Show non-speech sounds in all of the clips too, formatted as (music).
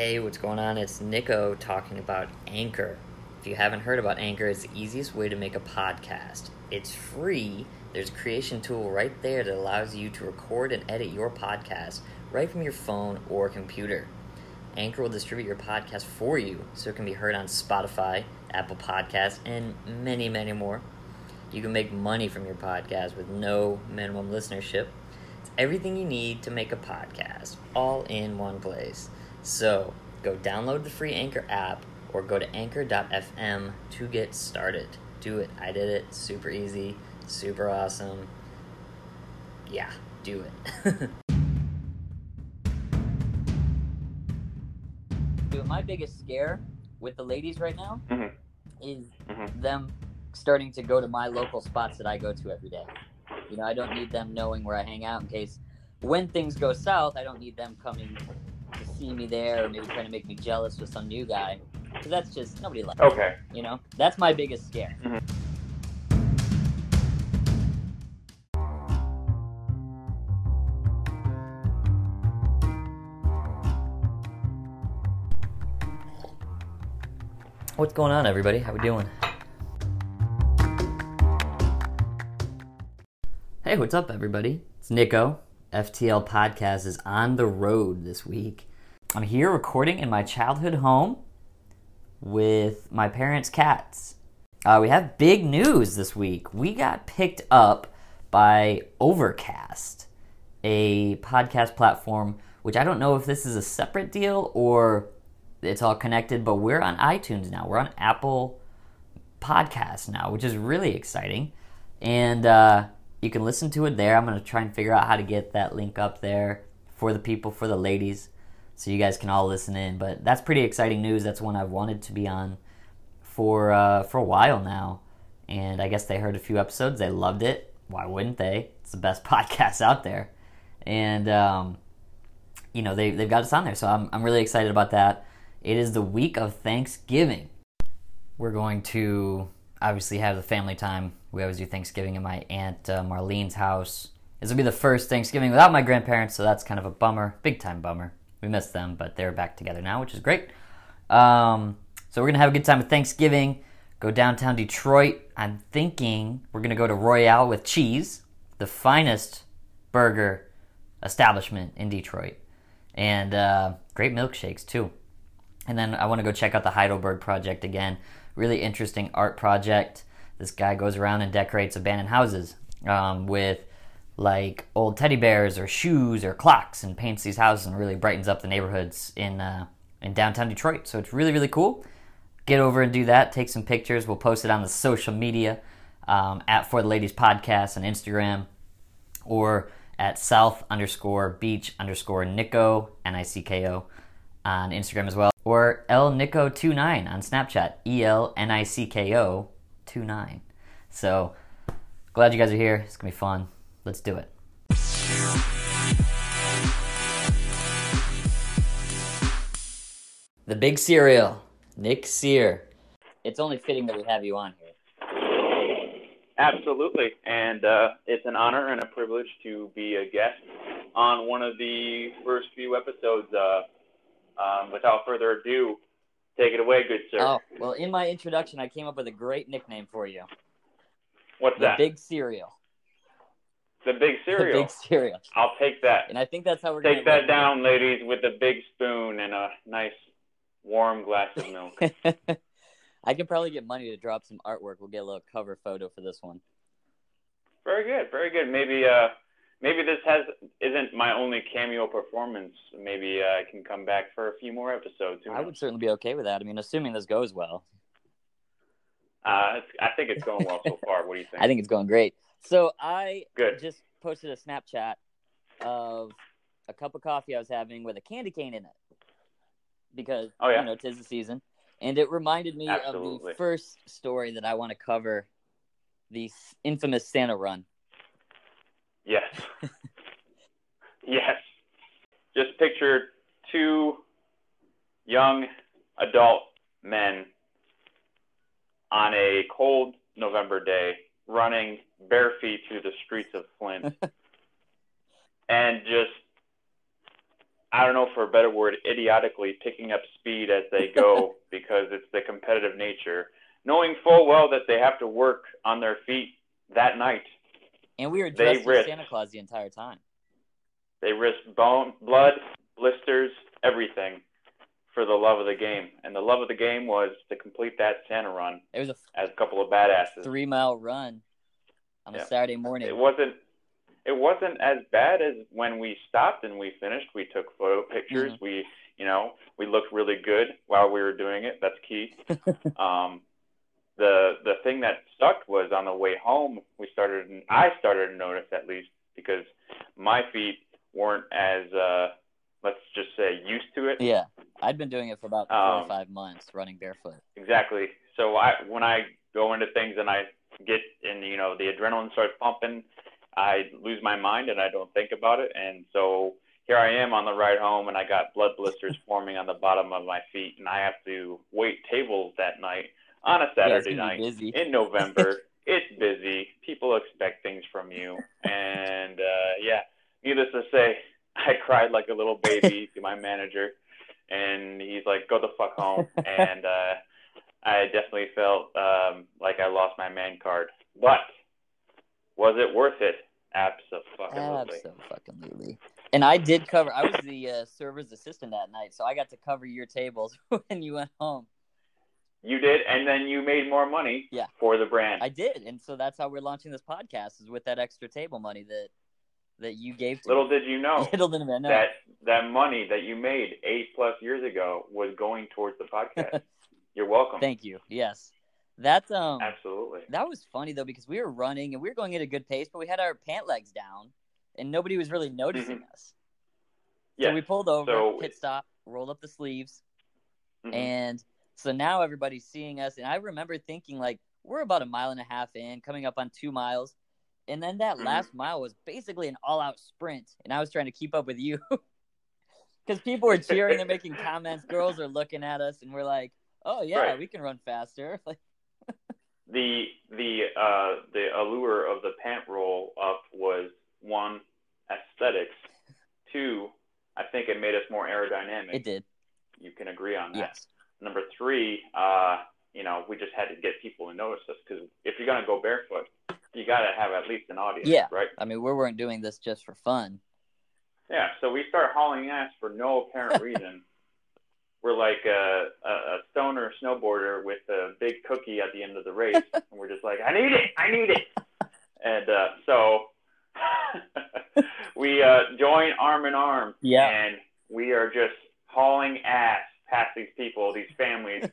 Hey, what's going on? It's Nico talking about Anchor. If you haven't heard about Anchor, it's the easiest way to make a podcast. It's free. There's a creation tool right there that allows you to record and edit your podcast right from your phone or computer. Anchor will distribute your podcast for you so it can be heard on Spotify, Apple Podcasts, and many, many more. You can make money from your podcast with no minimum listenership. It's everything you need to make a podcast, all in one place. So go download the free Anchor app or go to anchor.fm to get started. Do it. I did it. Super easy, super awesome. Yeah, do it. (laughs) Dude, my biggest scare with the ladies right now Mhm. is Mhm. them starting to go to my local spots that I go to every day. You know, I don't need them knowing where I hang out in case when things go south, I don't need them coming to see me there or maybe trying to make me jealous with some new guy. Because that's just, nobody likes it, Okay. You know, that's my biggest scare. Mm-hmm. What's going on, everybody? How we doing? Hey, what's up, everybody? It's Nico. FTL Podcast is on the road this week. I'm here recording in my childhood home with my parents' cats. Uh, we have big news this week. We got picked up by Overcast, a podcast platform, which I don't know if this is a separate deal or it's all connected, but we're on iTunes now. We're on Apple Podcasts now, which is really exciting. And uh, you can listen to it there. I'm going to try and figure out how to get that link up there for the people, for the ladies, so you guys can all listen in. But that's pretty exciting news. That's one I've wanted to be on for uh, for a while now. And I guess they heard a few episodes. They loved it. Why wouldn't they? It's the best (laughs) podcast out there. And um, you know they they've got us on there, so I'm I'm really excited about that. It is the week of Thanksgiving. We're going to obviously have the family time. We always do Thanksgiving at my aunt uh, Marlene's house. This will be the first Thanksgiving without my grandparents, so that's kind of a bummer, big time bummer. We missed them, but they're back together now, which is great. Um, so we're gonna have a good time with Thanksgiving. Go downtown Detroit. I'm thinking we're gonna go to Royale with Cheese, the finest burger establishment in Detroit, and uh, great milkshakes too. And then I want to go check out the Heidelberg Project again. Really interesting art project. This guy goes around and decorates abandoned houses um, with like old teddy bears or shoes or clocks and paints these houses and really brightens up the neighborhoods in uh, in downtown Detroit. So it's really really cool. Get over and do that. Take some pictures. We'll post it on the social media um, at For the Ladies Podcast on Instagram or at South underscore Beach underscore Nicko N I C K O on Instagram as well, or elnicko29 on Snapchat, E L N I C K O 29. So glad you guys are here. It's gonna be fun. Let's do it. The big cereal, Nick Cyr. It's only fitting that we have you on here. Absolutely. And uh, it's an honor and a privilege to be a guest on one of the first few episodes. Uh, um, without further ado, take it away, good sir. Oh, well, in my introduction, I came up with a great nickname for you What's that? the that? Big Cereal. The big cereal. (laughs) The Big Cereal. I'll take that. And I think that's how we're Take that down, ladies, with a big spoon and a nice warm glass of milk. (laughs) I can probably get money to drop some artwork. We'll get a little cover photo for this one. very good, very good. Maybe uh, maybe this has isn't my only cameo performance. Maybe uh, I can come back for a few more episodes. I would certainly be okay with that. I mean, assuming this goes well. Uh, it's, I think it's going well so far. What do you think? I think it's going great. So I Good. just posted a Snapchat of a cup of coffee I was having with a candy cane in it because Oh, yeah. you know tis the season, and it reminded me of the first story that I want to cover, the infamous Santa run. Yes. (laughs) yes. Just picture two young adult men on a cold November day running bare feet through the streets of Flint (laughs) and just I don't know for a better word, idiotically picking up speed as they go (laughs) because it's the competitive nature, knowing full well that they have to work on their feet that night. And we were They dressed as risked- Santa Claus the entire time. They risk bone, blood, blisters, everything for the love of the game. And the love of the game was to complete that Santa run It was a as a couple of badasses. three mile run on a Saturday morning. It wasn't it wasn't as bad as when we stopped and we finished. We took photo pictures. Mm-hmm. We you know, we looked really good while we were doing it. That's key. (laughs) um the the thing that sucked was on the way home we started I started to notice at least because my feet weren't as uh let's just say used to it. yeah, I'd been doing it for about four or Um, five months, running barefoot. Exactly. So I when I go into things and I get and you know the adrenaline starts pumping, I lose my mind and I don't think about it. And so here I am on the ride home and I got blood blisters (laughs) forming on the bottom of my feet and I have to wait tables that night on a Saturday gonna night in November. (laughs) it's busy. People expect things from you. And uh yeah, needless to say, I cried like a little baby to my manager and he's like, Go the fuck home (laughs) and uh I definitely felt um like I lost my man card. But was it worth it? Absolutely. Absolutely. And I did cover. I was the uh, server's assistant that night, so I got to cover your tables (laughs) when you went home. You did, and then you made more money Yeah. for the brand. I did, and so that's how we're launching this podcast is with that extra table money that that you gave to Little me. did you know (laughs) Little did I know. that that money that you made eight plus years ago was going towards the podcast. (laughs) You're welcome. Thank you. Yes, that's um Absolutely. that was funny though because we were running and we were going at a good pace, but we had our pant legs down, and nobody was really noticing us. Yeah. So we pulled over, So- pit stop, rolled up the sleeves, Mhm. And so now everybody's seeing us. And I remember thinking, like, we're about a mile and a half in, coming up on two miles. And then that Mhm. last mile was basically an all out sprint. And I was trying to keep up with you (laughs) because people were cheering, they're making comments, girls are looking at us, and we're like, oh, yeah, Right. we can run faster. (laughs) Like, the the uh the allure of the pant roll up was one aesthetics two i think it made us more aerodynamic it did. you can agree on that Yes. number three uh you know we just had to get people to notice us because if you're going to go barefoot you got to have at least an audience Yeah. right I mean, we weren't doing this just for fun. yeah so we start hauling ass for no apparent (laughs) reason we're like a, a, a stoner snowboarder with a big cookie at the end of the race, (laughs) and we're just like, I need it, I need it. (laughs) And uh, so we uh, join arm in arm, Yeah. and we are just hauling ass past these people, these families,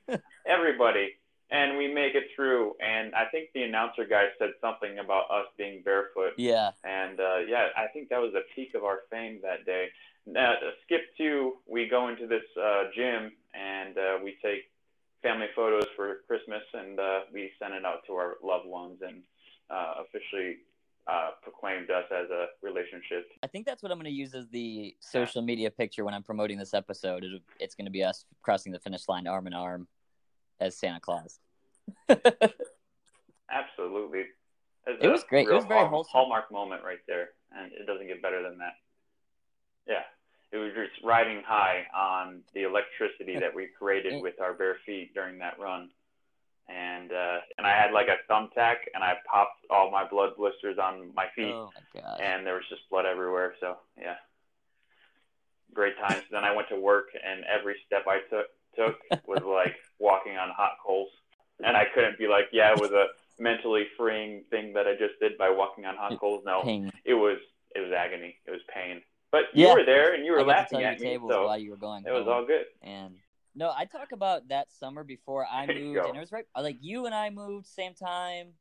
everybody, and we make it through. And I think the announcer guy said something about us being barefoot. Yeah. And uh, yeah, I think that was the peak of our fame that day. Now, uh, skip two, we go into this uh, gym and uh, we take family photos for Christmas and uh, we send it out to our loved ones and uh, officially uh, proclaimed us as a relationship. I think that's what I'm going to use as the social media picture when I'm promoting this episode. It's going to be us crossing the finish line arm in arm as Santa Claus. (laughs) Absolutely. It was great. It was very hall- hallmark moment right there, and it doesn't get better than that. Yeah, it was just riding high on the electricity that we created with our bare feet during that run, and uh, and I had like a thumbtack, and I popped all my blood blisters on my feet, Oh my and there was just blood everywhere. So yeah, great times. then I went to work, and every step I took took was like walking on hot coals, and I couldn't be like, yeah, it was a mentally freeing thing that I just did by walking on hot coals. No, Ping. it was it was agony. It was pain. But you Yeah. were there, and you were laughing at me, so while you were going. it was all good. And no, I talk about that summer before I (laughs) moved, and it was right uh, like you and I moved same time,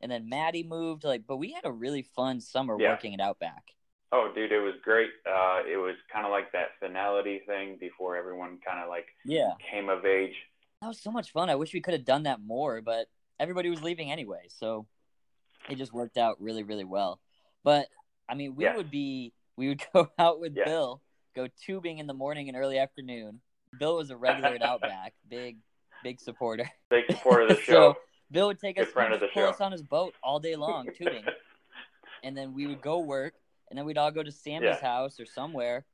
and then Maddie moved. Like, but we had a really fun summer Yeah. working at Outback. Oh, dude, it was great. Uh, it was kind of like that finality thing before everyone kind of like Yeah, came of age. that was so much fun. I wish we could have done that more, but everybody was leaving anyway, so it just worked out really, really well. But I mean, we Yeah. would be we would (laughs) go out with Yeah. Bill, go tubing in the morning and early afternoon. Bill was a regular at (laughs) Outback, big, big supporter. Big supporter of the (laughs) So, show. Bill would take Good us, friend of the pull show. us on his boat all day long tubing, and then we would go work, and then we'd all go to Sammy's Yeah. house or somewhere,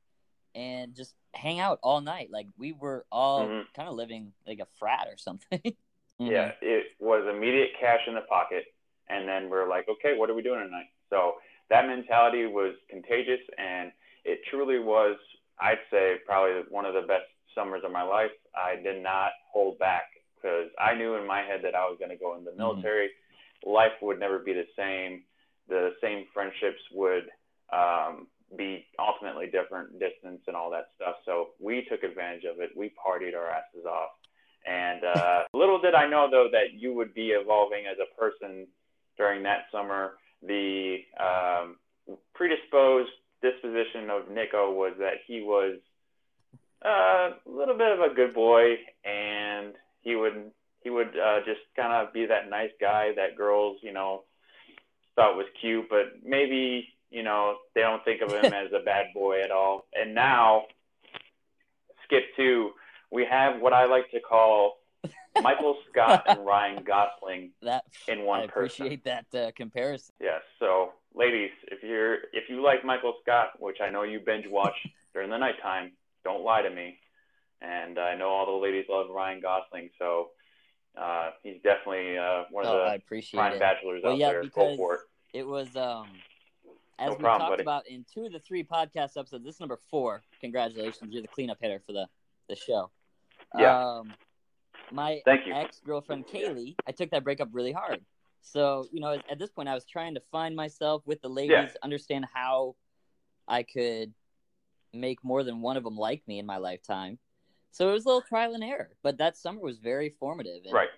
and just hang out all night. Like we were all Mhm. kind of living like a frat or something. (laughs) Yeah, it was immediate cash in the pocket, and then we're like, okay, what are we doing tonight? So that mentality was contagious, and it truly was, I'd say, probably one of the best summers of my life. I did not hold back because I knew in my head that I was going to go in the military. Life would never be the same. The same friendships would um, be ultimately different, distance and all that stuff. So we took advantage of it. We partied our asses off. And uh, (laughs) little did I know, though, that you would be evolving as a person during that summer. The um, predisposed disposition of Nico was that he was uh, a little bit of a good boy, and he would he would uh, just kind of be that nice guy that girls, you know, thought was cute, but maybe you know they don't think of him (laughs) as a bad boy at all. And now, skip to we have what I like to call (laughs) Michael Scott and Ryan Gosling that in one person. I person. appreciate that uh, comparison. Yes. So, ladies, if you're if you like Michael Scott, which I know you binge watch (laughs) during the nighttime, don't lie to me. And I know all the ladies love Ryan Gosling, so uh, he's definitely uh, one of Oh, the I appreciate prime it. bachelors Well, out yeah, there. Go for it. It was um as No we problem, talked buddy. about in two of the three podcast episodes. This is number four. Congratulations, you're the cleanup hitter for the the show. Yeah. Um, my ex girlfriend Kaylee, I took that breakup really hard. So you know, at this point, I was trying to find myself with the ladies, Yeah. understand how I could make more than one of them like me in my lifetime. So it was a little trial and error, but that summer was very formative. And, Right.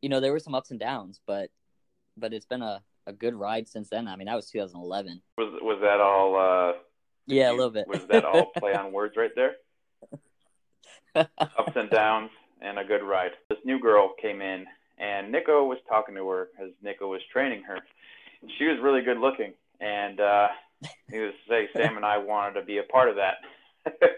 You know, there were some ups and downs, but but it's been a, a good ride since then. I mean, that was 2011. Was was that all? Uh, Yeah, a little bit. Was that all play on (laughs) words right there? Ups and (laughs) downs and a good ride. This new girl came in, and Nico was talking to her as Nico was training her. She was really good looking, and uh, he was say Sam and I wanted to be a part of that. (laughs)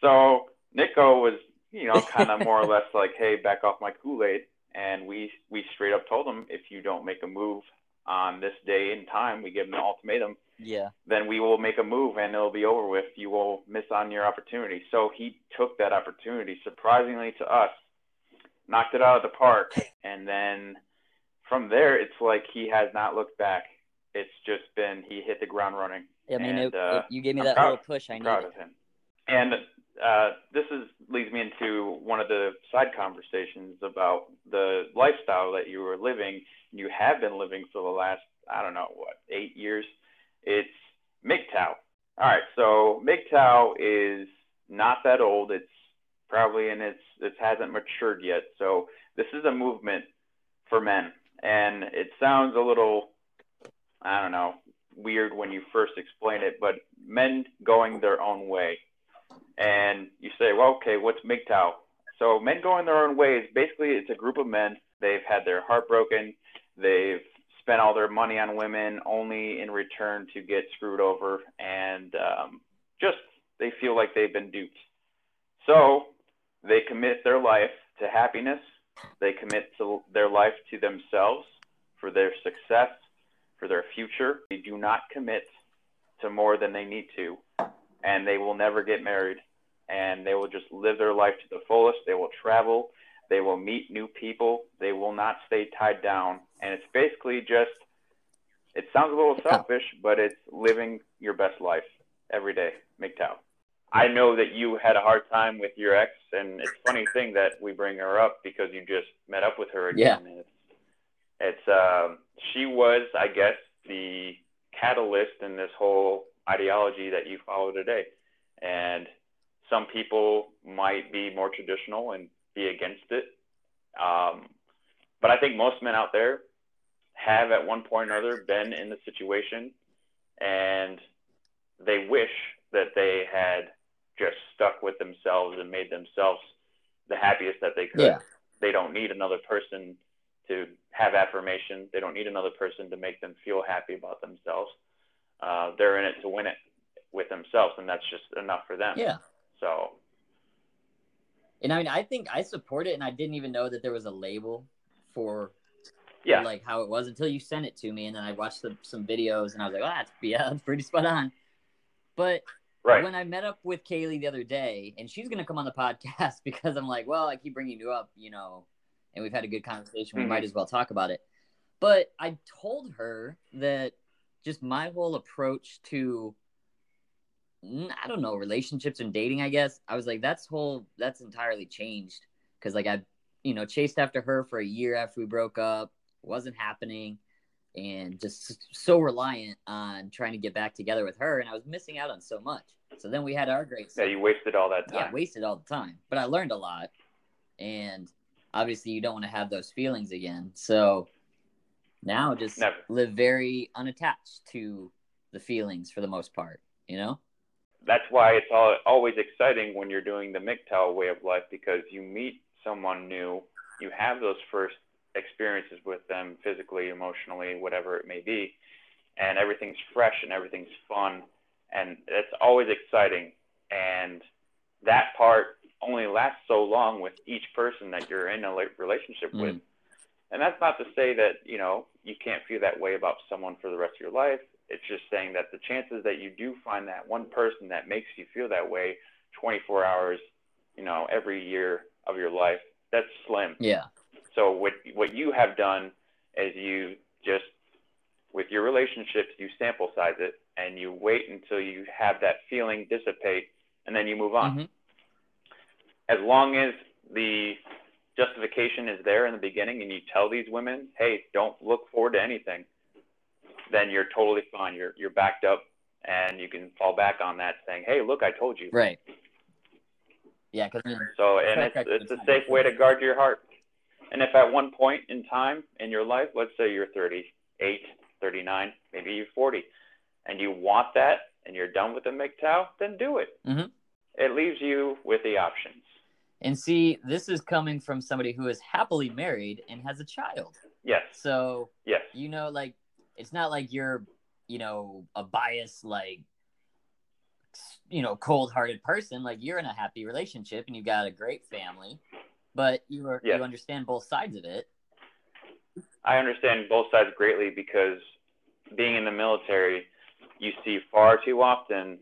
so Nico was, you know, kind of more or less like, "Hey, back off my Kool Aid," and we we straight up told him, if you don't make a move on this day and time, we give him an ultimatum yeah. then we will make a move and it'll be over with. You will miss on your opportunity. So he took that opportunity, surprisingly to us, knocked it out of the park, and then from there, it's like he has not looked back. It's just been he hit the ground running. I mean, And, it, uh, it- you gave me I'm that proud- little push I I'm proud needed. of him. And uh, this is leads me into one of the side conversations about the lifestyle that you were living. You have been living for the last I don't know what eight years. It's MGTOW. All right, so MGTOW is not that old. It's probably in its it hasn't matured yet. So this is a movement for men, and it sounds a little I don't know weird when you first explain it, but men going their own way. And you say, well, okay, what's MGTOW? So men going their own ways. basically it's a group of men. They've had their heart broken. They've spent all their money on women only in return to get screwed over, and um, just they feel like they've been duped. So they commit their life to happiness. They commit to their life to themselves for their success, for their future. They do not commit to more than they need to, and they will never get married. And they will just live their life to the fullest. They will travel. They will meet new people. They will not stay tied down. And it's basically just, it sounds a little selfish, but it's living your best life every day. MGTOW. I know that you had a hard time with your ex, and it's funny thing that we bring her up because you just met up with her again. And it's, it's um, she was, I guess, the catalyst in this whole ideology that you follow today. And some people might be more traditional and be against it. Um, but I think most men out there have at one point or another been in the situation and they wish that they had just stuck with themselves and made themselves the happiest that they could. Yeah. They don't need another person to have affirmation. They don't need another person to make them feel happy about themselves. Uh, they're in it to win it with themselves, and that's just enough for them. Yeah. So And I mean, I think I support it, and I didn't even know that there was a label for yeah, like how it was until you sent it to me, and then I watched the, some videos, and I was like, "Oh, that's yeah, that's pretty spot on." But Right. when I met up with Kaylee the other day, and she's gonna come on the (laughs) podcast because I'm like, well, I keep bringing you up, you know, and we've had a good conversation. We Mhm. might as well talk about it. But I told her that just my whole approach to, mm, I don't know, relationships and dating. I guess. I was like, that's whole, that's entirely changed. Because like I, you know, chased after her for a year after we broke up, wasn't happening. And just so reliant on trying to get back together with her. And i was missing out on so much. So then we had our great Yeah, you wasted all that time. yeah wasted all the time. But i learned a lot. And obviously you don't want to have those feelings again. So now just Never. live very unattached to the feelings for the most part you know That's why it's all, always exciting when you're doing the MGTOW way of life because you meet someone new, you have those first experiences with them physically, emotionally, whatever it may be, and everything's fresh and everything's fun, and it's always exciting. And that part only lasts so long with each person that you're in a relationship mm. with. And that's not to say that, you know, you can't feel that way about someone for the rest of your life. It's just saying that the chances that you do find that one person that makes you feel that way 24 hours, you know, every year of your life, that's slim. yeah So what what you have done is you just with your relationships you sample size it and you wait until you have that feeling dissipate and then you move on. Mhm. As long as the justification is there in the beginning and you tell these women, "Hey, don't look forward to anything." Then you're totally fine. You're you're backed up and you can fall back on that saying, "Hey, look, I told you." right yeah because So, and it's, it's a safe way to guard your heart. And if at one point in time in your life, let's say you're 38, 39, maybe you're 40, and you want that and you're done with the MGTOW, then do it. Mhm. It leaves you with the options. And see this is coming from somebody who is happily married and has a child. Yes, so yes, you know like it's not like you're you know a biased like you know cold-hearted person. Like you're in a happy relationship and you've got a great family but you are Yes. you understand both sides of it. I understand both sides greatly because being in the military, you see far too often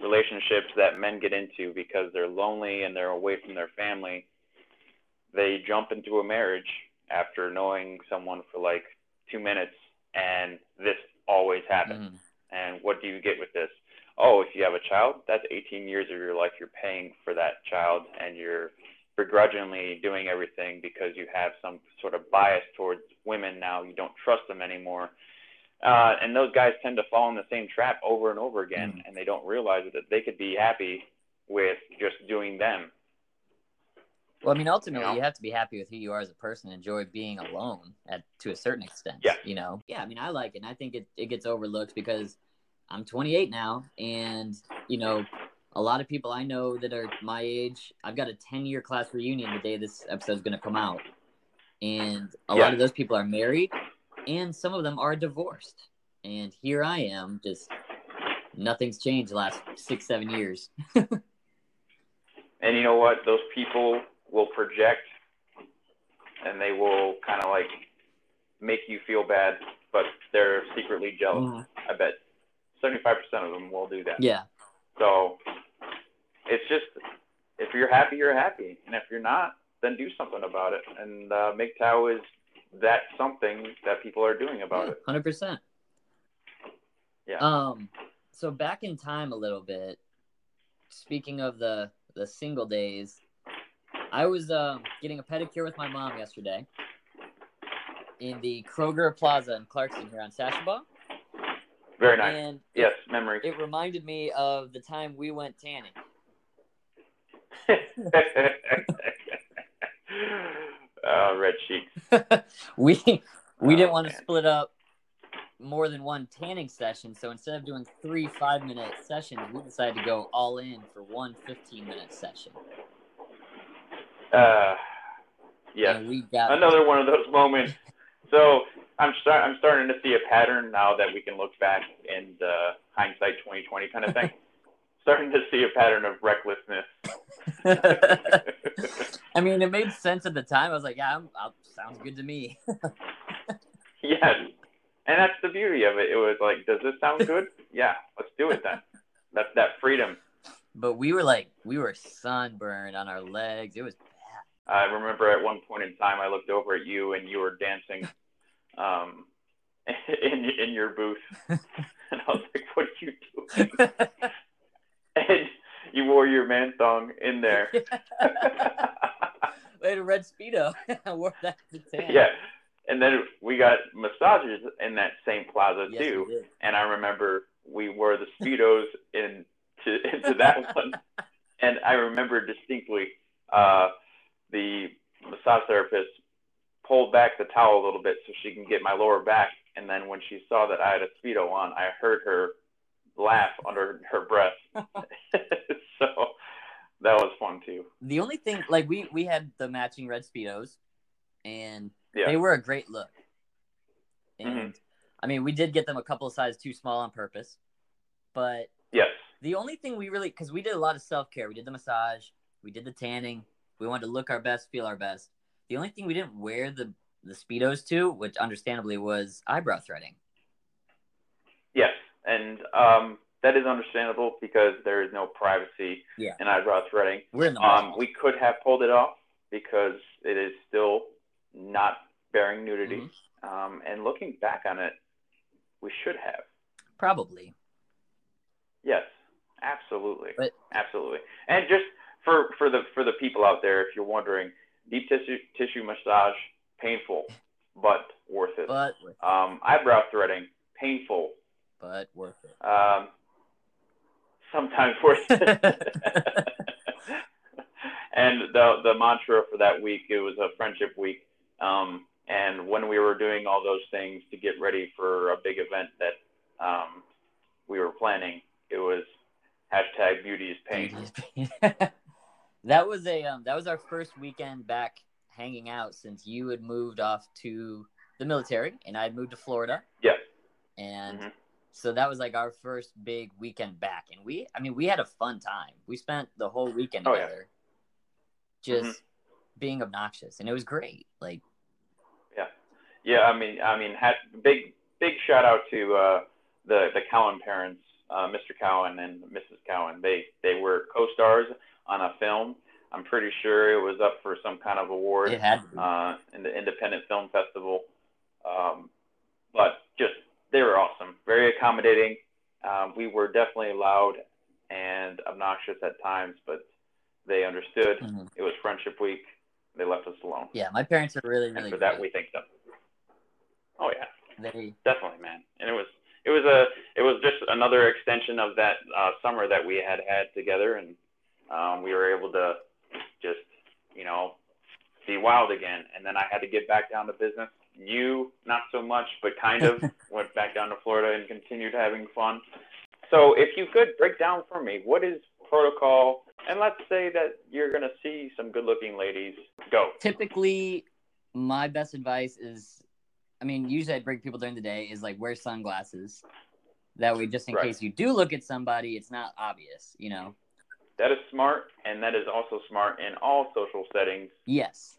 relationships that men get into because they're lonely and they're away from their family. They jump into a marriage after knowing someone for like two minutes, and this always happens. Mhm. And what do you get with this? Oh, if you have a child, that's 18 years of your life you're paying for that child, and you're begrudgingly doing everything because you have some sort of bias towards women now. You don't trust them anymore. Uh, and those guys tend to fall in the same trap over and over again, Mm. and they don't realize that they could be happy with just doing them. well i mean ultimately You know? you have to be happy with who you are as a person enjoy being alone at to a certain extent Yeah. you know yeah i mean i like it and i think it, it gets overlooked because i'm 28 now and you know a lot of people i know that are my age i've got a 10 year class reunion the day this episode is going to come out and a Yeah. lot of those people are married and some of them are divorced and here i am just nothing's changed the last six seven years (laughs) And you know what? Those people will project and they will kind of like make you feel bad, but they're secretly jealous. Mhm. I bet 75% of them will do that. yeah So it's just, if you're happy, you're happy. And if you're not, then do something about it. And uh, MGTOW is that something that people are doing about it. Hundred percent. Yeah. Um. So back in time a little bit. Speaking of the the single days, I was uh, getting a pedicure with my mom yesterday in the Kroger Plaza in Clarkston here on Sashabaw, Very nice. and Yes, memory. it reminded me of the time we went tanning. (laughs) (laughs) uh, red cheeks. (laughs) we we Oh, didn't want to split up more than one tanning session, so instead of doing three five minute sessions, we decided to go all in for one 15 minute session. Uh, yeah. We got another one of those moments. So I'm start I'm starting to see a pattern now that we can look back and uh, hindsight 2020 kind of thing. (laughs) starting to see a pattern of recklessness. (laughs) I mean, it made sense at the time. I was like, yeah, I'm, i sounds good to me. (laughs) yes, and that's the beauty of it. It was like, does this sound good? Yeah, let's do it then. That's that freedom. But we were like, we were sunburned on our legs. It was bad. I remember at one point in time, I looked over at you and you were dancing, um, (laughs) in in your booth, and I was like, "What are you doing?" You wore your man thong in there. we had a red speedo. (laughs) I wore that to yeah, and then we got massages in that same plaza Yes, too. And I remember we wore the speedos into (laughs) into that (laughs) one, and I remember distinctly uh, the massage therapist pulled back the towel a little bit so she can get my lower back. And then when she saw that I had a speedo on, I heard her laugh under her breath. (laughs) so that was fun too. The only thing, like we we had the matching red speedos, and Yeah. they were a great look. And Mhm. I mean, we did get them a couple of sizes too small on purpose, but Yes. the only thing we really because we did a lot of self care. We did the massage, we did the tanning. We wanted to look our best, feel our best. The only thing we didn't wear the the speedos to, which understandably was eyebrow threading. Yes, and um, that is understandable because there is no privacy Yeah. in eyebrow threading. We're in the Um, we could have pulled it off because it is still not bearing nudity. Mhm. Um, and looking back on it, we should have. probably. Yes, absolutely, But- absolutely. And just for for the for the people out there, if you're wondering, deep tissue tissue massage painful, (laughs) but worth it. But Um, eyebrow threading painful, but worth it. um, sometimes (laughs) it. and the the mantra for that week it was a friendship week. Um, and when we were doing all those things to get ready for a big event that um, we were planning, it was hashtag beauty is pain. (laughs) that was a um, that was our first weekend back hanging out since you had moved off to the military and I had moved to Florida. Yes. And Mhm. So that was like our first big weekend back and we I mean we had a fun time. We spent the whole weekend Oh, yeah. together. Just being obnoxious and it was great. Like Yeah, yeah. I mean, I mean, had, big big shout out to uh, the the Cowan parents, uh, Mr. Cowan and Mrs. Cowan. They they were co-stars on a film. I'm pretty sure it was up for some kind of award uh, in the Independent Film Festival. Um, but just they were awesome, very accommodating. Um, we were definitely loud and obnoxious at times, but they understood. Mhm. It was Friendship Week. They left us alone, Yeah, my parents are really really. and for that good. we thank them. Oh yeah. They Definitely, man. And it was it was a it was just another extension of that uh, summer that we had had together, and um, we were able to just you know be wild again. And then I had to get back down to business. You not so much, but kind of (laughs) went back down to Florida and continued having fun. So if you could break down for me, what is protocol? And let's say that you're gonna see some good-looking ladies. Go. typically my best advice is i mean usually i bring people during the day is like wear sunglasses that way just in Right. case you do look at somebody it's not obvious you know That is smart, and that is also smart in all social settings. yes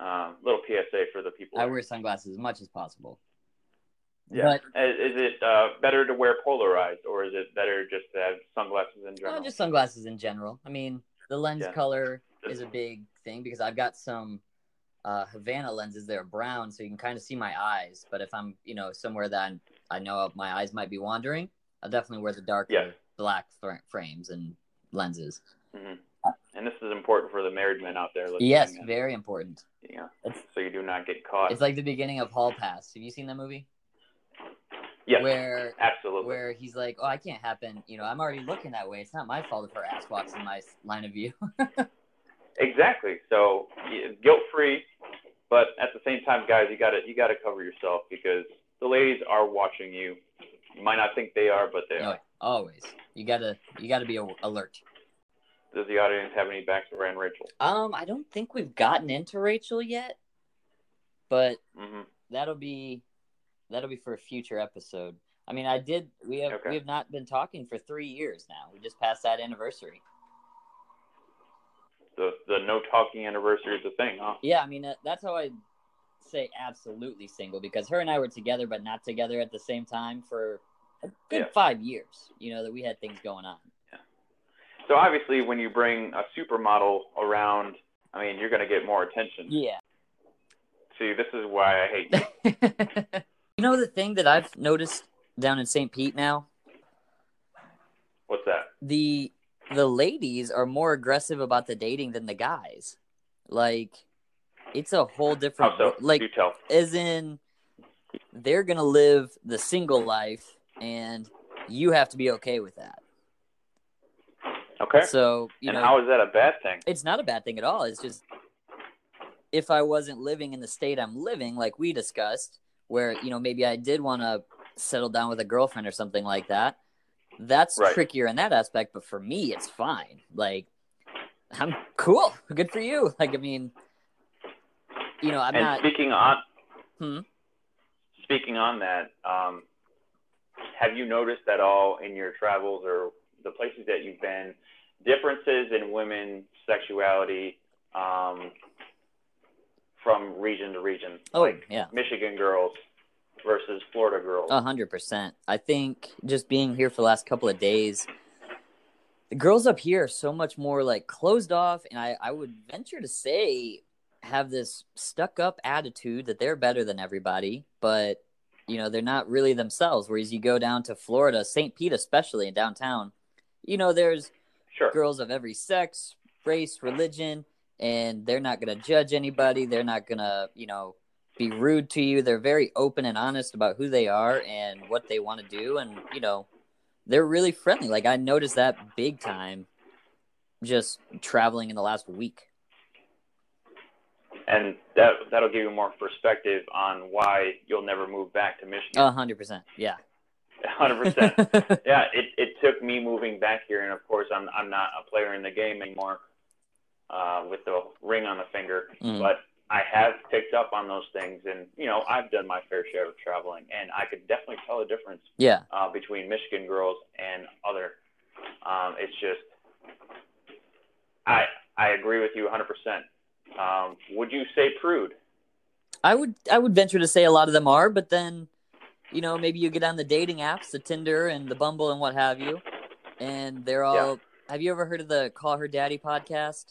Uh, little PSA for the people. i wear sunglasses as much as possible Yeah. but Is, is it uh, better to wear polarized, or is it better just to have sunglasses in uh, general? just sunglasses in general i mean the lens Yeah. color Just- is a big thing because i've got some uh, havana lenses that are brown so you can kind of see my eyes but if i'm you know somewhere that I'm, i know my eyes might be wandering i'll definitely wear the darker Yes. black fr- frames and lenses hmm And this is important for the married men out there yes very important Yeah. So you do not get caught. It's like the beginning of Hall Pass. Have you seen that movie? yes. Where Absolutely. where he's like, "Oh, I can't happen. You know, I'm already looking that way. It's not my fault if her ass walks in my line of view." (laughs) Exactly. So guilt free, but at the same time, guys, you got to you got to cover yourself because the ladies are watching you. You might not think they are, but they no, are. always. You gotta you gotta be alert. Does the audience have any backs for Ann Rachel? Um, I don't think we've gotten into Rachel yet, but hmm that'll be that'll be for a future episode. I mean, I did. We have Okay. we have not been talking for three years now. We just passed that anniversary. The the no talking anniversary is a thing, huh? Yeah, I mean that, that's how I say absolutely single because her and I were together but not together at the same time for a good Yeah. five years. You know that we had things going on. So obviously, when you bring a supermodel around, I mean, you're going to get more attention. Yeah. See, this is why I hate you. (laughs) you know the thing that I've noticed down in St. Pete now? What's that? The the ladies are more aggressive about the dating than the guys. Like it's a whole different so? like as in they're going to live the single life and you have to be okay with that. Okay. So, you and know, how is that a bad thing? it's not a bad thing at all. It's just if I wasn't living in the state I'm living, like we discussed, where you know maybe I did want to settle down with a girlfriend or something like that. That's Right. trickier in that aspect, but for me, it's fine. Like I'm cool, good for you. Like I mean, you know, I'm and not. speaking on Hmm? speaking on that, um, have you noticed at all in your travels or the places that you've been differences in women's sexuality um, from region to region? Oh like yeah, Michigan girls versus Florida girls. a hundred percent. I think just being here for the last couple of days, the girls up here are so much more like closed off, and I, I would venture to say have this stuck up attitude that they're better than everybody, but you know they're not really themselves. Whereas you go down to Florida, St. Pete especially in downtown, you know there's Sure. girls of every sex, race, religion, and they're not going to judge anybody. They're not going to, you know, be rude to you. They're very open and honest about who they are and what they want to do. And, you know, they're really friendly. Like, I noticed that big time just traveling in the last week. And that that'll give you more perspective on why you'll never move back to Michigan. A hundred percent. Yeah. Hundred percent. (laughs) Yeah, it, it took me moving back here, and of course, I'm I'm not a player in the game anymore uh, with the ring on the finger, Mm. but I have picked up on those things, and you know, I've done my fair share of traveling, and I could definitely tell a difference yeah. uh, between Michigan girls and other. Um, it's just, I I agree with you 100. percent um, Would you say prude? I would I would venture to say a lot of them are, but then, you know, maybe you get on the dating apps, the Tinder and the Bumble and what have you, and they're all. Have you ever heard of the Call Her Daddy podcast?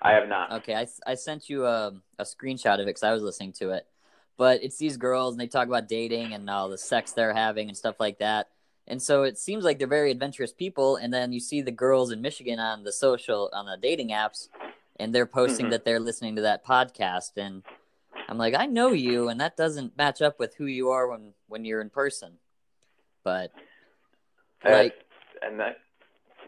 I have not. Okay, I, I sent you a, a screenshot of it because I was listening to it. But it's these girls and they talk about dating and all the sex they're having and stuff like that. And so it seems like they're very adventurous people. And then you see the girls in Michigan on the social, on the dating apps, and they're posting Mhm. that they're listening to that podcast. And I'm like, I know you, and that doesn't match up with who you are when, when you're in person. But Uh, like, and that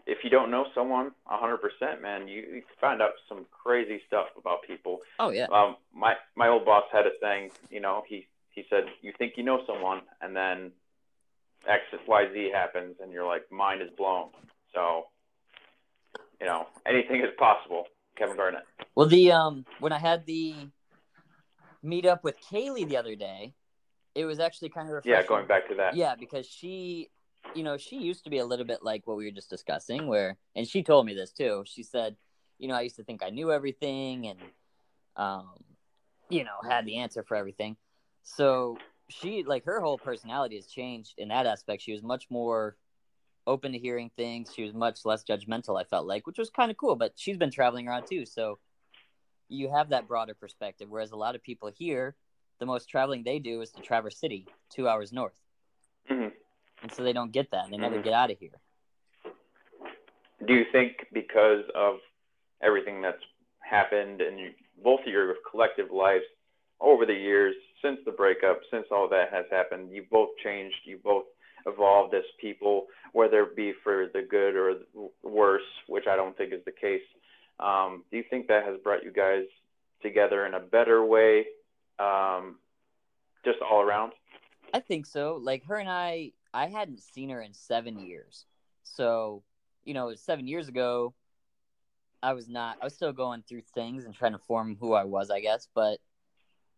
if you don't know someone 100%, man, you, you find out some crazy stuff about people. oh, yeah. Um, my my old boss had a saying, you know, he he said, you think you know someone, and then X Y Z happens, and you're like, mind is blown. So, you know, anything is possible. Kevin Garnett. Well, the um when I had the meet up with Kaylee the other day, it was actually kind of refreshing. Yeah, going back to that. Yeah, because she, you know, she used to be a little bit like what we were just discussing, where, and she told me this too. She said, you know, I used to think I knew everything and, um, you know, had the answer for everything. So she, like, her whole personality has changed in that aspect. She was much more open to hearing things. She was much less judgmental. I felt like, which was kind of cool. But she's been traveling around too, so you have that broader perspective. Whereas a lot of people here, the most traveling they do is to Traverse City, two hours north hmm and so they don't get that. They never Mhm. get out of here. Do you think because of everything that's happened in you, both of your collective lives over the years, since the breakup, since all that has happened, you've both changed, you've both evolved as people, whether it be for the good or the worse, which I don't think is the case. Um, do you think that has brought you guys together in a better way, um, just all around? I think so. Like her and I, I hadn't seen her in seven years. So, you know, seven years ago, I was not. I was still going through things and trying to form who I was, I guess. But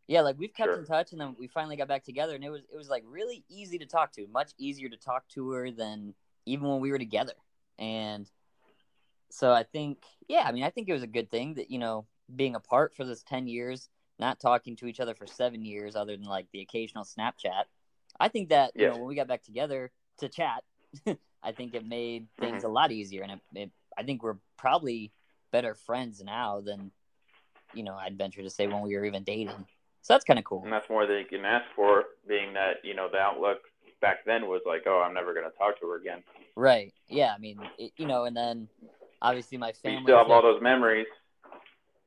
yeah, like we've kept Sure. in touch, and then we finally got back together, and it was it was like really easy to talk to. Much easier to talk to her than even when we were together. And so I think, yeah, I mean, I think it was a good thing that you know being apart for this ten years, not talking to each other for seven years, other than like the occasional Snapchat. I think that you know when we got back together to chat, (laughs) I think it made mm-hmm. things a lot easier, and it, it I think we're probably better friends now than you know I'd venture to say when we were even dating. So that's kind of cool. And that's more than you can ask for, being that you know the outlook back then was like, oh, I'm never gonna talk to her again. Right. Yeah. I mean, it, you know, and then obviously my family. still have all those memories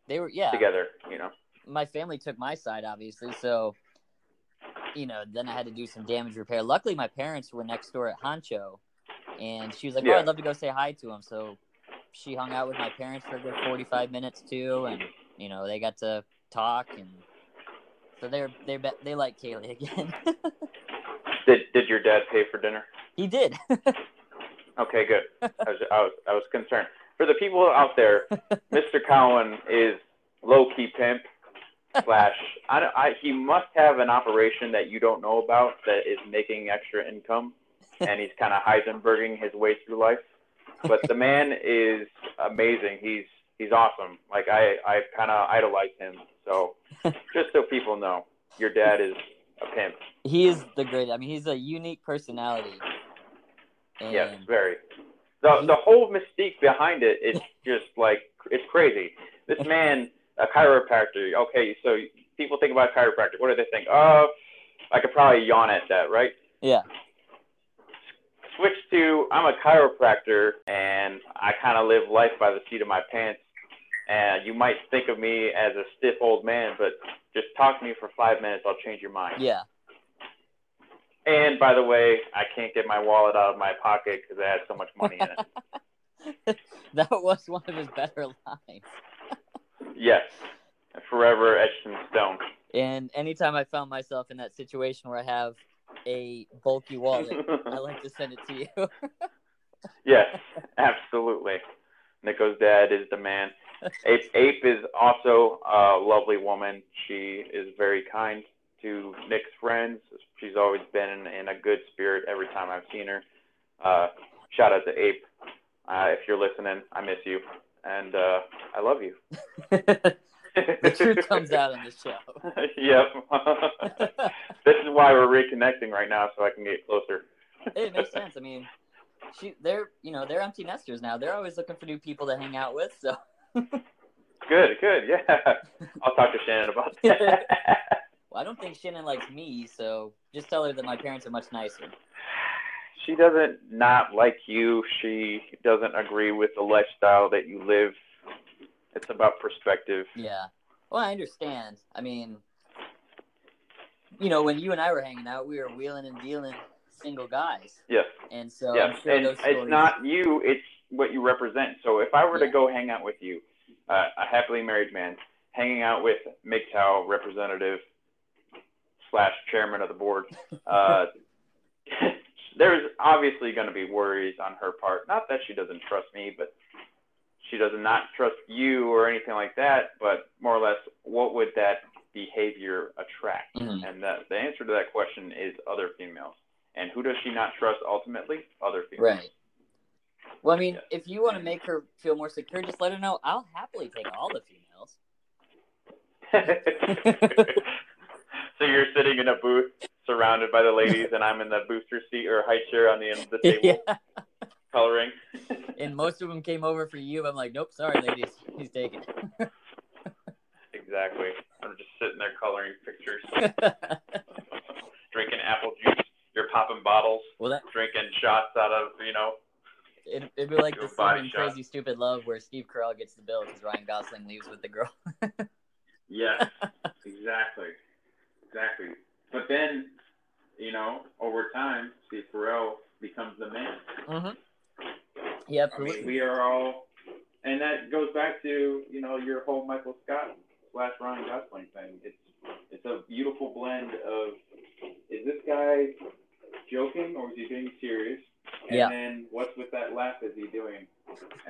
they were yeah. together, you know. my family took my side obviously so you know then i had to do some damage repair luckily my parents were next door at Hancho, and she was like oh i'd love to go say hi to him so she hung out with my parents for a good 45 minutes too and you know they got to talk and so they're they are they like kaylee (laughs) again Did Did your dad pay for dinner? he did (laughs) Okay, good. I was, I was I was concerned for the people out there. (laughs) Mr. Cowan is low key pimp slash. I, I he must have an operation that you don't know about that is making extra income, and he's kind of Heisenberging his way through life. But the man is amazing. He's he's awesome. Like I I kind of idolize him. So just so people know, your dad is a pimp. he is the great i mean he's a unique personality and Yes, very. The the whole mystique behind it is just like it's crazy. This man, a chiropractor. Okay, so people think about chiropractor. What do they think? Oh, I could probably yawn at that, right? yeah Switch to I'm a chiropractor and I kind of live life by the seat of my pants. And you might think of me as a stiff old man, but just talk to me for five minutes. I'll change your mind. yeah And by the way, I can't get my wallet out of my pocket because I had so much money in it. (laughs) that was one of his better lines (laughs) Yes, forever etched in stone. And anytime I found myself in that situation where I have a bulky wallet, I like to send it to you. (laughs) yes, absolutely. Nicko's dad is the man. Ape, Ape is also a lovely woman. She is very kind to Nick's friends. She's always been in, in a good spirit every time I've seen her. Uh, shout out to Ape. Uh, if you're listening, I miss you. And uh, I love you. (laughs) the truth comes out on this show. (laughs) yep. (laughs) this is why we're reconnecting right now, so I can get closer. it makes sense. I mean, she, they're you know they're empty nesters now. They're always looking for new people to hang out with. So Good, good, yeah. I'll talk to Shannon about that. Well, I don't think Shannon likes me. So just tell her that my parents are much nicer. she doesn't not like you. She doesn't agree with the lifestyle that you live. It's about perspective. Yeah. Well, I understand. I mean, you know, when you and I were hanging out, we were wheeling and dealing single guys, Yes, and so yes. I'm sure and those it's not you, it's what you represent. So if I were Yeah. to go hang out with you, uh, a happily married man, hanging out with MGTOW representative slash chairman of the board, uh, (laughs) there's obviously going to be worries on her part. Not that she doesn't trust me, but she does not trust you or anything like that. But more or less, what would that behavior attract? Mhm. And the, the answer to that question is other females. And who does she not trust ultimately? Other females. Right. Well, I mean, Yeah. if you want to make her feel more secure, just let her know. I'll happily take all the females. (laughs) so you're sitting in a booth surrounded by the ladies, and I'm in the booster seat or high chair on the end of the table (laughs) yeah. coloring. And most of them came over for you. I'm like, nope, sorry, ladies. He's taking (laughs) exactly. I'm just sitting there coloring pictures, (laughs) drinking apple juice. You're popping bottles, well, that drinking shots out of, you know. it, it'd be like the scene. Crazy Stupid Love where Steve Carell gets the bill because Ryan Gosling leaves with the girl. Yes, exactly. Exactly. But then, you know, over time, Steve Carell becomes the man. mm-hmm. Yeah, I mean, we are all, and that goes back to you know your whole Michael Scott slash Ryan Gosling thing. It's it's a beautiful blend of is this guy joking or is he being serious? And Yeah. then what's with that laugh is he doing?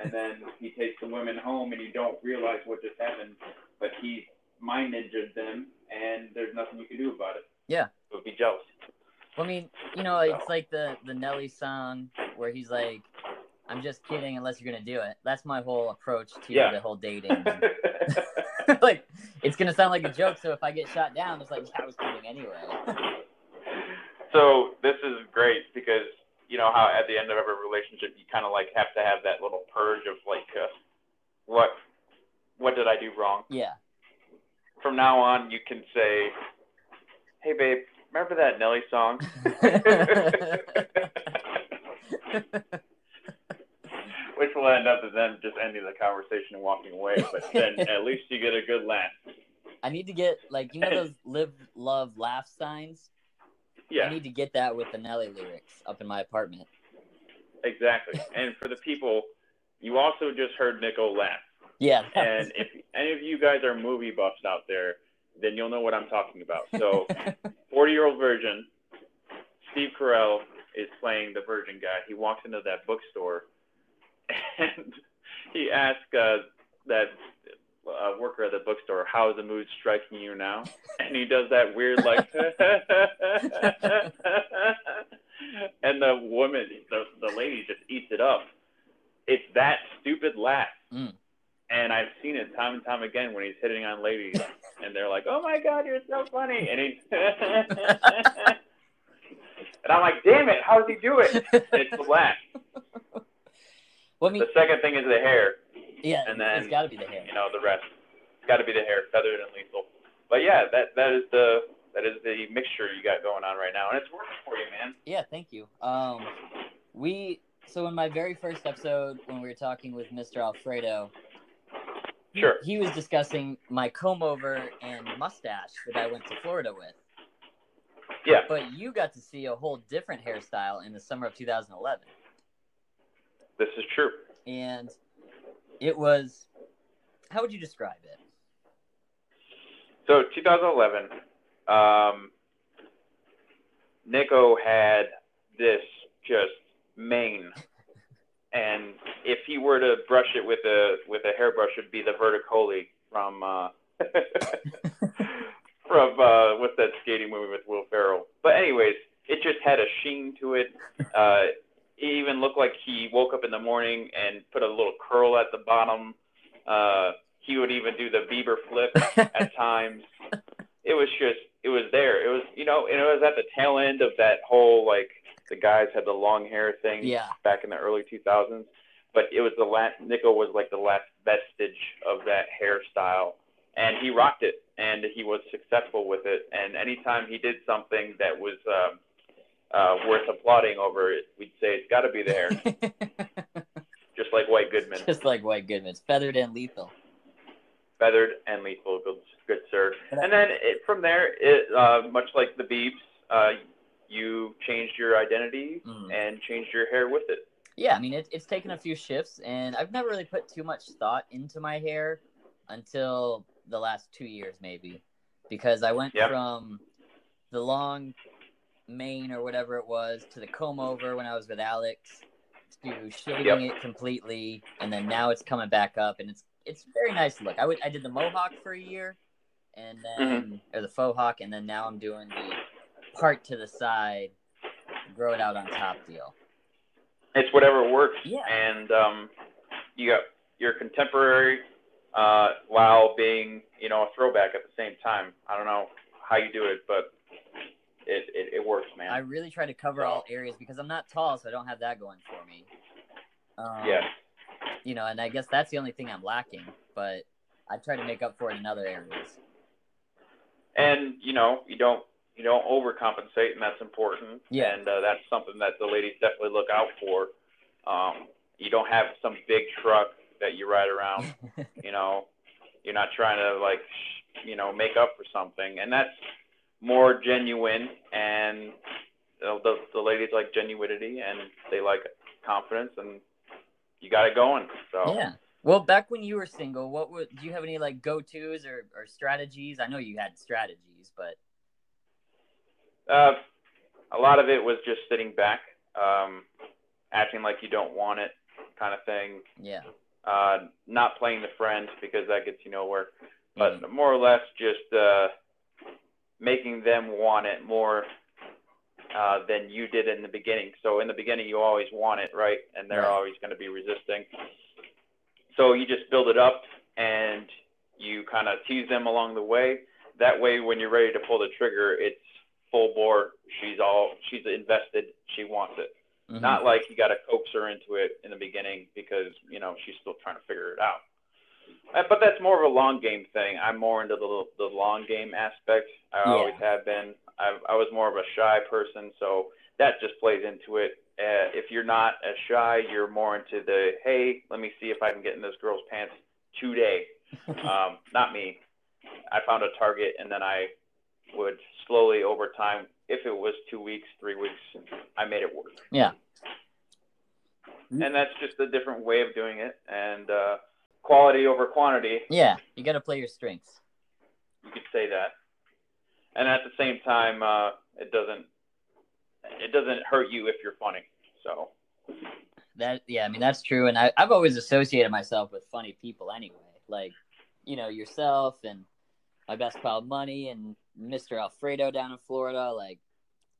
And then he takes the women home and you don't realize what just happened, but he mind ninjaed them and there's nothing you can do about it. Yeah. So be jealous. Well, I mean, you know, it's like the the Nelly song where he's like, "I'm just kidding, unless you're gonna do it." That's my whole approach to Yeah. the whole dating. (laughs) (laughs) like, it's gonna sound like a joke. So if I get shot down, it's like, I was kidding anyway. so this is great because you know how at the end of every relationship you kind of like have to have that little purge of like, uh, what, what did I do wrong? Yeah. From now on, you can say, "Hey, babe, remember that Nelly song?" (laughs) Which will end up as them just ending the conversation and walking away. But then (laughs) at least you get a good laugh. I need to get like you know those live, love, laugh signs. Yeah. I need to get that with the Nelly lyrics up in my apartment. Exactly. And for the people, you also just heard Nicko laugh. Yeah. And if any of you guys are movie buffs out there, then you'll know what I'm talking about. So, (laughs) 40 year old virgin, Steve Carell is playing the virgin guy. He walks into that bookstore and (laughs) he asks uh, that uh, worker at the bookstore, How's the mood striking you now? And he does that weird, like, (laughs) and the woman, the, the lady just eats it up. It's that stupid laugh. Mm. And I've seen it time and time again when he's hitting on ladies, and they're like, "Oh my God, you're so funny!" And he's, (laughs) and I'm like, "Damn it, how does he do it?" It's the laugh. well, I mean, The second thing is the hair. yeah, and then, it's got to be the hair. You know, the rest. It's got to be the hair, feathered and lethal. But yeah, that that is the that is the mixture you got going on right now, and it's working for you, man. Yeah, thank you. Um, we so in my very first episode when we were talking with Mr. Alfredo, he- Sure. he was discussing my comb over and mustache that I went to Florida with. Yeah. But you got to see a whole different hairstyle in the summer of 2011, This is true. and it was. How would you describe it? So 2011, um, Nicko had this just mane, and if he were to brush it with a with a hairbrush, it'd be the verticoli from uh, (laughs) from uh, what's that skating movie with Will Ferrell? But anyways, it just had a sheen to it. Uh, it even looked like he woke up in the morning and put a little curl at the bottom. Uh, he would even do the Bieber flip (laughs) at times. It was just, it was there. It was, you know, and it was at the tail end of that whole like the guys had the long hair thing Yeah. back in the early 2000s. But it was the last. Nicko was like the last vestige of that hairstyle, and he rocked it, and he was successful with it. And anytime he did something that was um, uh, worth applauding over, it, we'd say it's got to be the hair, (laughs) just like White Goodman, Just like White Goodman's, feathered and lethal. feathered and lethal. Good, good sir. And then it, from there, it uh, much like the Beebs, uh, you changed your identity Mm. and changed your hair with it. Yeah, I mean it, it's taken a few shifts, and I've never really put too much thought into my hair until the last two years, maybe, because I went Yeah. from the long mane or whatever it was to the comb over when I was with Alex to shaving Yep. it completely, and then now it's coming back up, and it's it's very nice look. I would I did the mohawk for a year, and then or the faux hawk, and then now I'm doing the part to the side, grow it out on top deal. It's whatever works. Yeah. And um, you got your contemporary uh, while being, you know, a throwback at the same time. I don't know how you do it, but it, it, it works, man. I really try to cover all areas because I'm not tall, so I don't have that going for me. Um, yeah. You know, and I guess that's the only thing I'm lacking, but I try to make up for it in other areas. And you know, you don't you don't overcompensate, and that's important. Yeah. And uh, that's something that the ladies definitely look out for. Um, you don't have some big truck that you ride around. (laughs) you know, you're not trying to like, sh- you know, make up for something, and that's more genuine. And the the, the ladies like genuinity, and they like confidence, and you got it going. So Yeah. Well, back when you were single, what would do you have any like go tos or, or strategies? I know you had strategies, but Uh, a lot of it was just sitting back, um, acting like you don't want it, kind of thing. yeah. Uh, not playing the friend because that gets you nowhere. But Mhm. more or less, just uh, making them want it more uh, than you did in the beginning. So in the beginning, you always want it, right? And they're Right. always going to be resisting. So you just build it up and you kind of tease them along the way. That way, when you're ready to pull the trigger, it's full bore. She's all she's invested. She wants it. Mhm. Not like you got to coax her into it in the beginning because you know she's still trying to figure it out. Uh, But that's more of a long game thing. I'm more into the the long game aspect. I Yeah. always have been. I, I was more of a shy person, so that just plays into it. Uh, if you're not as shy, you're more into the hey, let me see if I can get in this girl's pants today. (laughs) Um, not me. I found a target, and then I would slowly over time, if it was two weeks, three weeks, I made it work. Yeah. And that's just a different way of doing it, and uh, quality over quantity. yeah, you got to play your strengths. You could say that. And at the same time, uh, it doesn't it doesn't hurt you if you're funny. So That yeah, I mean that's true, and I, I've always associated myself with funny people anyway. Like, you know, yourself and my best pal Money and Mr. Alfredo down in Florida. Like,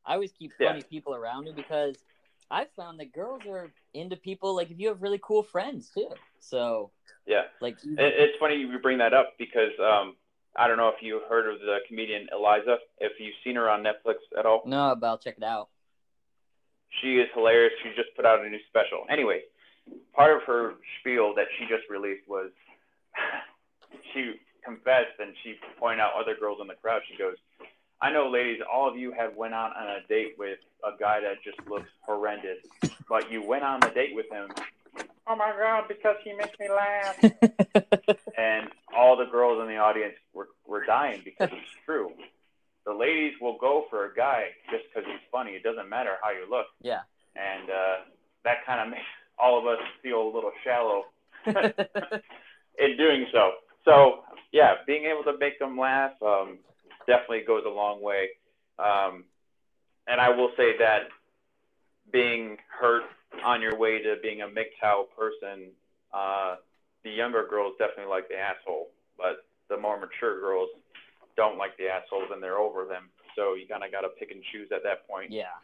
I always keep Yeah. funny people around me because I've found that girls are into people like if you have really cool friends too. So yeah, like, it, it's funny you bring that up because um, I don't know if you heard of the comedian Iliza. If you've seen her on Netflix at all. no, but I'll check it out. She is hilarious. She just put out a new special. Anyway, part of her spiel that she just released was (sighs) she confessed and she pointed out other girls in the crowd. She goes, I know, ladies, all of you have went on, on a date with a guy that just looks horrendous, but you went on the date with him. Oh my God, because he makes me laugh. (laughs) and all the girls in the audience were, were dying because it's (laughs) true. The ladies will go for a guy just because he's funny. It doesn't matter how you look yeah. and uh, that kind of makes all of us feel a little shallow (laughs) in doing so. So yeah, being able to make them laugh um, definitely goes a long way. Um, and I will say that being hurt on your way to being a MGTOW person, uh, the younger girls definitely like the asshole, but the more mature girls don't like the assholes and they're over them. So you kind of got to pick and choose at that point yeah.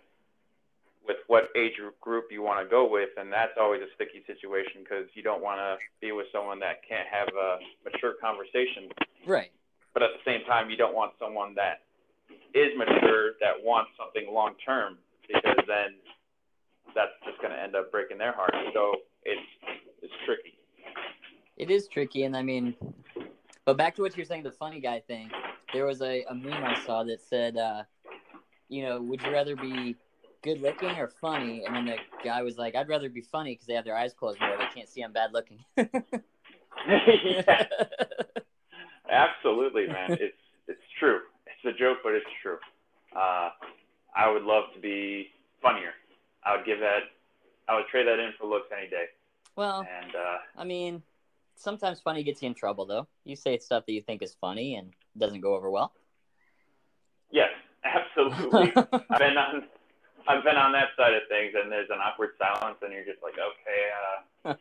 With what age group you want to go with, and that's always a sticky situation because you don't want to be with someone that can't have a mature conversation, Right. but at the same time, you don't want someone that is mature that wants something long term because then that's just going to end up breaking their heart. So it's it's tricky. It is tricky, and I mean, but back to what you're saying, the funny guy thing. There was a, a meme I saw that said, uh, you know, would you rather be good looking or funny? And then the guy was like, I'd rather be funny because they have their eyes closed more. They can't see I'm bad looking. yeah, (laughs) (laughs) absolutely, man. It's it's true. It's a joke, but it's true. Uh, I would love to be funnier. I would give that. I would trade that in for looks any day. well, And uh, I mean, sometimes funny gets you in trouble, though. You say stuff that you think is funny and it doesn't go over well. yes, absolutely. (laughs) I've been on. I've been on that side of things, and there's an awkward silence, and you're just like, okay, uh,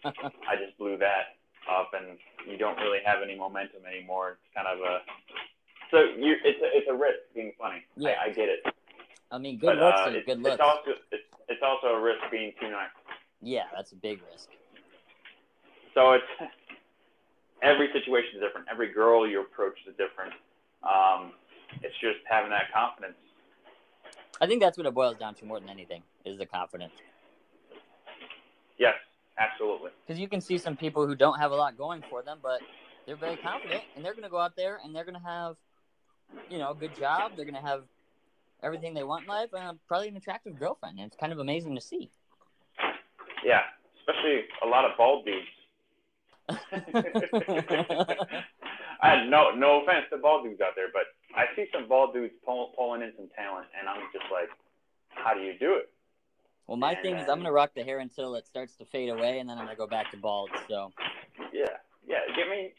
I just blew that up, and you don't really have any momentum anymore. It's kind of a. So you, it's a, it's a risk being funny. Yeah. I, I get it. I mean, good but looks uh, are good looks. it's also it's, it's also a risk being too nice. Yeah, that's a big risk. So it's every situation is different. Every girl you approach is different. Um, it's just having that confidence. I think that's what it boils down to more than anything is the confidence. Yes, absolutely. Because you can see some people who don't have a lot going for them, but they're very confident and they're going to go out there and they're going to have, you know, a good job. They're going to have everything they want in life and uh, probably an attractive girlfriend. And it's kind of amazing to see. Yeah, especially a lot of bald dudes. (laughs) (laughs) I no no offense to bald dudes out there, but I see some bald dudes pull, pulling in some talent, and I'm just like, how do you do it? well, my thing is I'm going to rock the hair until it starts to fade away and then I'm going to go back to bald. So, Yeah, yeah. Give me.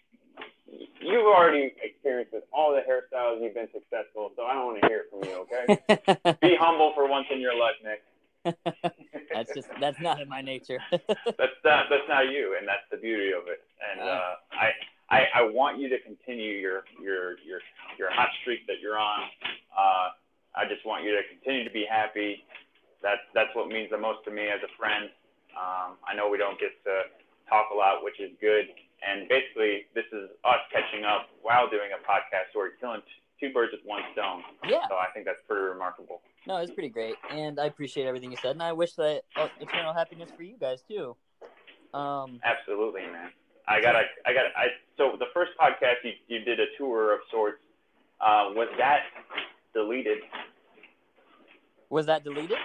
You've already experienced with all the hairstyles. You've been successful, so I don't want to hear from you. Okay. (laughs) Be humble for once in your life, Nick. (laughs) that's just, that's not in my nature. (laughs) that's not that's not you, and that's the beauty of it. And uh, I, I I want you to continue your your your your hot streak that you're on. Uh, I just want you to continue to be happy. That's that's what means the most to me as a friend. Um, I know we don't get to talk a lot, which is good. And basically, this is us catching up while doing a podcast, so we're killing t- two birds with one stone. yeah. So I think that's pretty remarkable. No, it's pretty great, and I appreciate everything you said, and I wish that uh, eternal happiness for you guys too. Um, Absolutely, man. I gotta, I gotta, I. So the first podcast you you did a tour of sorts. Uh, was that deleted? was that deleted?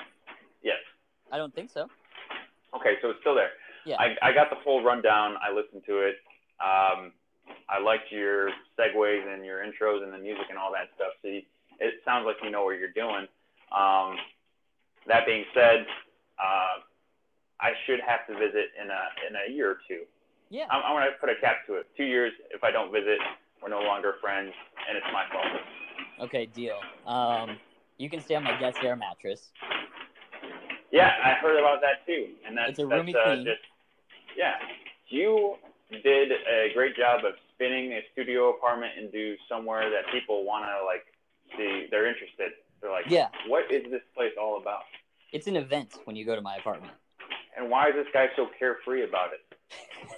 Yes. I don't think so. Okay, so it's still there. Yeah. I, I got the full rundown. I listened to it. Um, I liked your segues and your intros and the music and all that stuff. So you, it sounds like you know what you're doing. Um, that being said, uh, I should have to visit in a in a year or two. Yeah. I'm, I'm gonna put a cap to it. Two years. If I don't visit, we're no longer friends, and it's my fault. Okay, deal. Um, you can stay on my guest air mattress. Yeah, I heard about that too, and that's It's a that's roomy uh, queen. just yeah. You did a great job of spinning a studio apartment into somewhere that people want to like see. They're interested. They're like, Yeah. what is this place all about? It's an event when you go to my apartment. And why is this guy so carefree about it?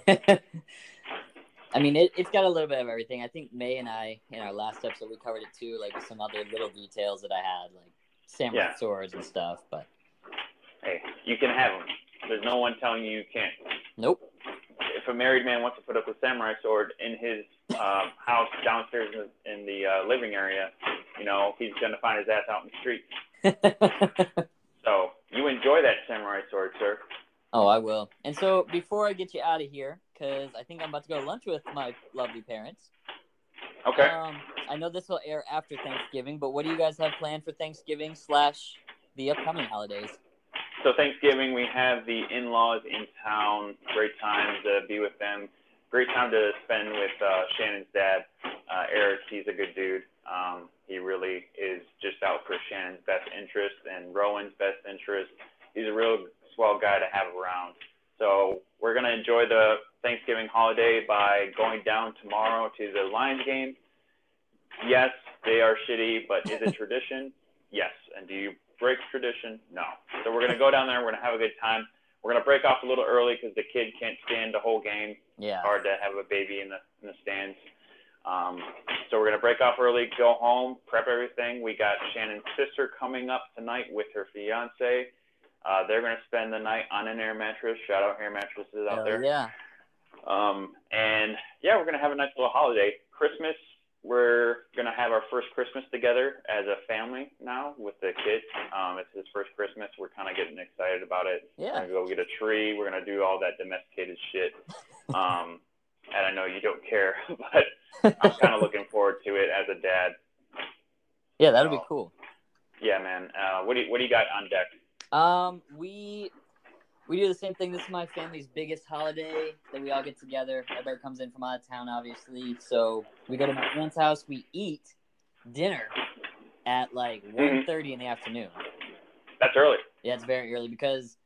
I mean, it, it's got a little bit of everything. I think May and I, in our last episode, we covered it too, like with some other little details that I had, like samurai Yeah. swords and stuff. But Hey, you can have them. There's no one telling you you can't. nope. If a married man wants to put up a samurai sword in his um, (laughs) house downstairs in, in the uh, living area, you know, he's gonna find his ass out in the street. (laughs) So you enjoy that samurai sword, sir. Oh, I will. And so before I get you out of here, because I think I'm about to go to lunch with my lovely parents. Okay. Um, I know this will air after Thanksgiving, but what do you guys have planned for Thanksgiving slash the upcoming holidays? So Thanksgiving, we have the in-laws in town. Great time to be with them. Great time to spend with uh, Shannon's dad, uh, Eric. He's a good dude. Um, he really is just out for Shannon's best interest and Rowan's best interest. He's a real swell guy to have around. So we're gonna enjoy the Thanksgiving holiday by going down tomorrow to the Lions game. Yes, they are shitty, but is it (laughs) tradition? Yes. And do you break tradition? No. So we're gonna go down there. We're gonna have a good time. We're gonna break off a little early because the kid can't stand the whole game. Yeah. Hard to have a baby in the in the stands. Um, so we're gonna break off early, go home, prep everything. We got Shannon's sister coming up tonight with her fiance. Uh, they're gonna spend the night on an air mattress. Shout out air mattresses out there. yeah. Um, and yeah, we're gonna have a nice little holiday. Christmas, we're gonna have our first Christmas together as a family now with the kids. Um, it's his first Christmas. We're kind of getting excited about it. Yeah. We're Yeah. gonna go get a tree. We're gonna do all that domesticated shit. (laughs) Um, and I know you don't care, (laughs) but I'm kind of looking forward to it as a dad. Yeah, that'll be Oh. cool. Yeah, man. Uh, what do you, what do you got on deck? Um, we we do the same thing. This is my family's biggest holiday that we all get together. Everybody comes in from out of town, obviously. So we go to my aunt's house. We eat dinner at like Mm-hmm. one thirty in the afternoon. That's early. Yeah, it's very early because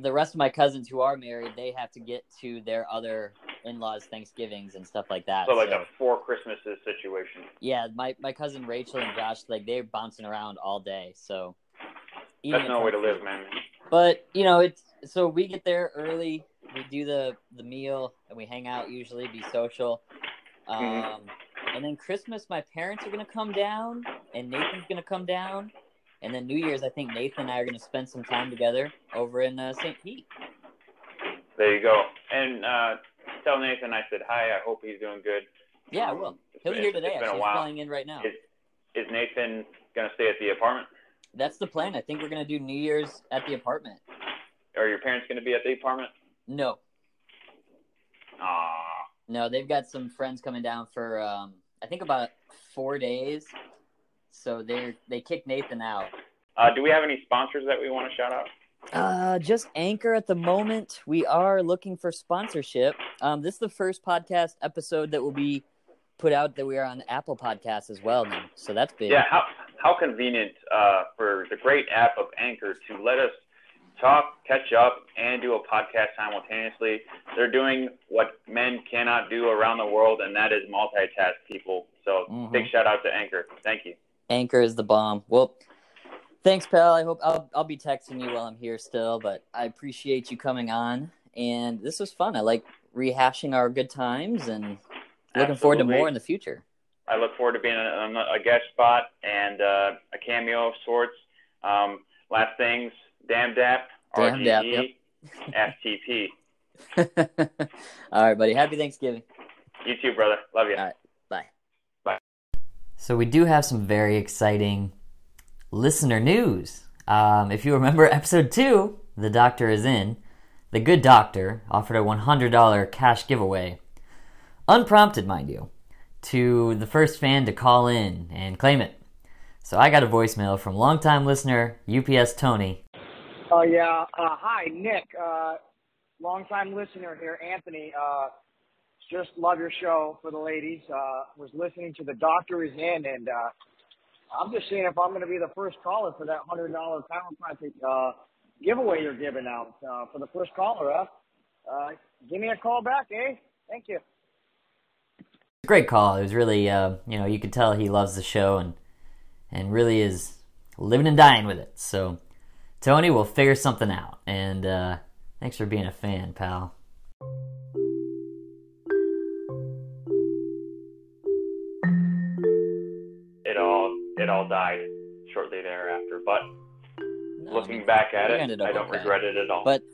the rest of my cousins who are married, they have to get to their other in-laws Thanksgivings and stuff like that. So like a four Christmases situation. yeah, my my cousin Rachel and Josh, like they're bouncing around all day. So eating That's at no way to Thanksgiving- live, man. But you know, it's so we get there early. We do the the meal and we hang out. Usually, be social. Um, Mhm. and then Christmas, my parents are gonna come down, and Nathan's gonna come down. And then New Year's, I think Nathan and I are gonna spend some time together over in uh, St. Pete. There you go. And uh, tell Nathan I said hi. I hope he's doing good. Yeah, I will. He'll be here today. It's been a he's while. flying in right now. Is, is Nathan gonna stay at the apartment? That's the plan. I think we're gonna do New Year's at the apartment. Are your parents gonna be at the apartment? No, Ah, no, they've got some friends coming down for um, I think about four days. So they they kicked Nathan out. uh, do we have any sponsors that we want to shout out? Uh, just Anchor at the moment. We are looking for sponsorship. Um, this is the first podcast episode that will be put out that we are on Apple Podcasts as well now. So that's big. Yeah, how how convenient uh, for the great app of Anchor to let us talk, catch up, and do a podcast simultaneously. They're doing what men cannot do around the world, and that is multitask people. So Mhm. big shout out to Anchor. Thank you. Anchor is the bomb. Well, thanks, pal. I hope I'll I'll be texting you while I'm here still, but I appreciate you coming on. And this was fun. I like rehashing our good times and looking forward to more in the future. I look forward to being a, a guest spot and uh, a cameo of sorts. Um, last things, damn dap, Damn dap, RGE, FTP. (laughs) All right, buddy. Happy Thanksgiving. You too, brother. Love you. All right. Bye. Bye. So we do have some very exciting listener news. Um, if you remember (laughs) episode two, the doctor is in. The good doctor offered a $100 cash giveaway, unprompted, mind you, to the first fan to call in and claim it. So I got a voicemail from longtime listener UPS Tony. Oh yeah. Uh, hi, Nick. Uh, longtime listener here, Anthony. Uh, just love your show for the ladies. Uh, was listening to the doctor is in, and uh, I'm just seeing if I'm going to be the first caller for that hundred dollar Project uh, giveaway you're giving out uh, for the first caller. Huh? Uh, give me a call back, eh? Thank you. Great call. It was really, uh, you know, you could tell he loves the show and and really is living and dying with it. So, Tony, we'll figure something out. And uh, thanks for being a fan, pal. It all it all died shortly thereafter, but No, looking back at we it, ended I don't okay. regret it at all. But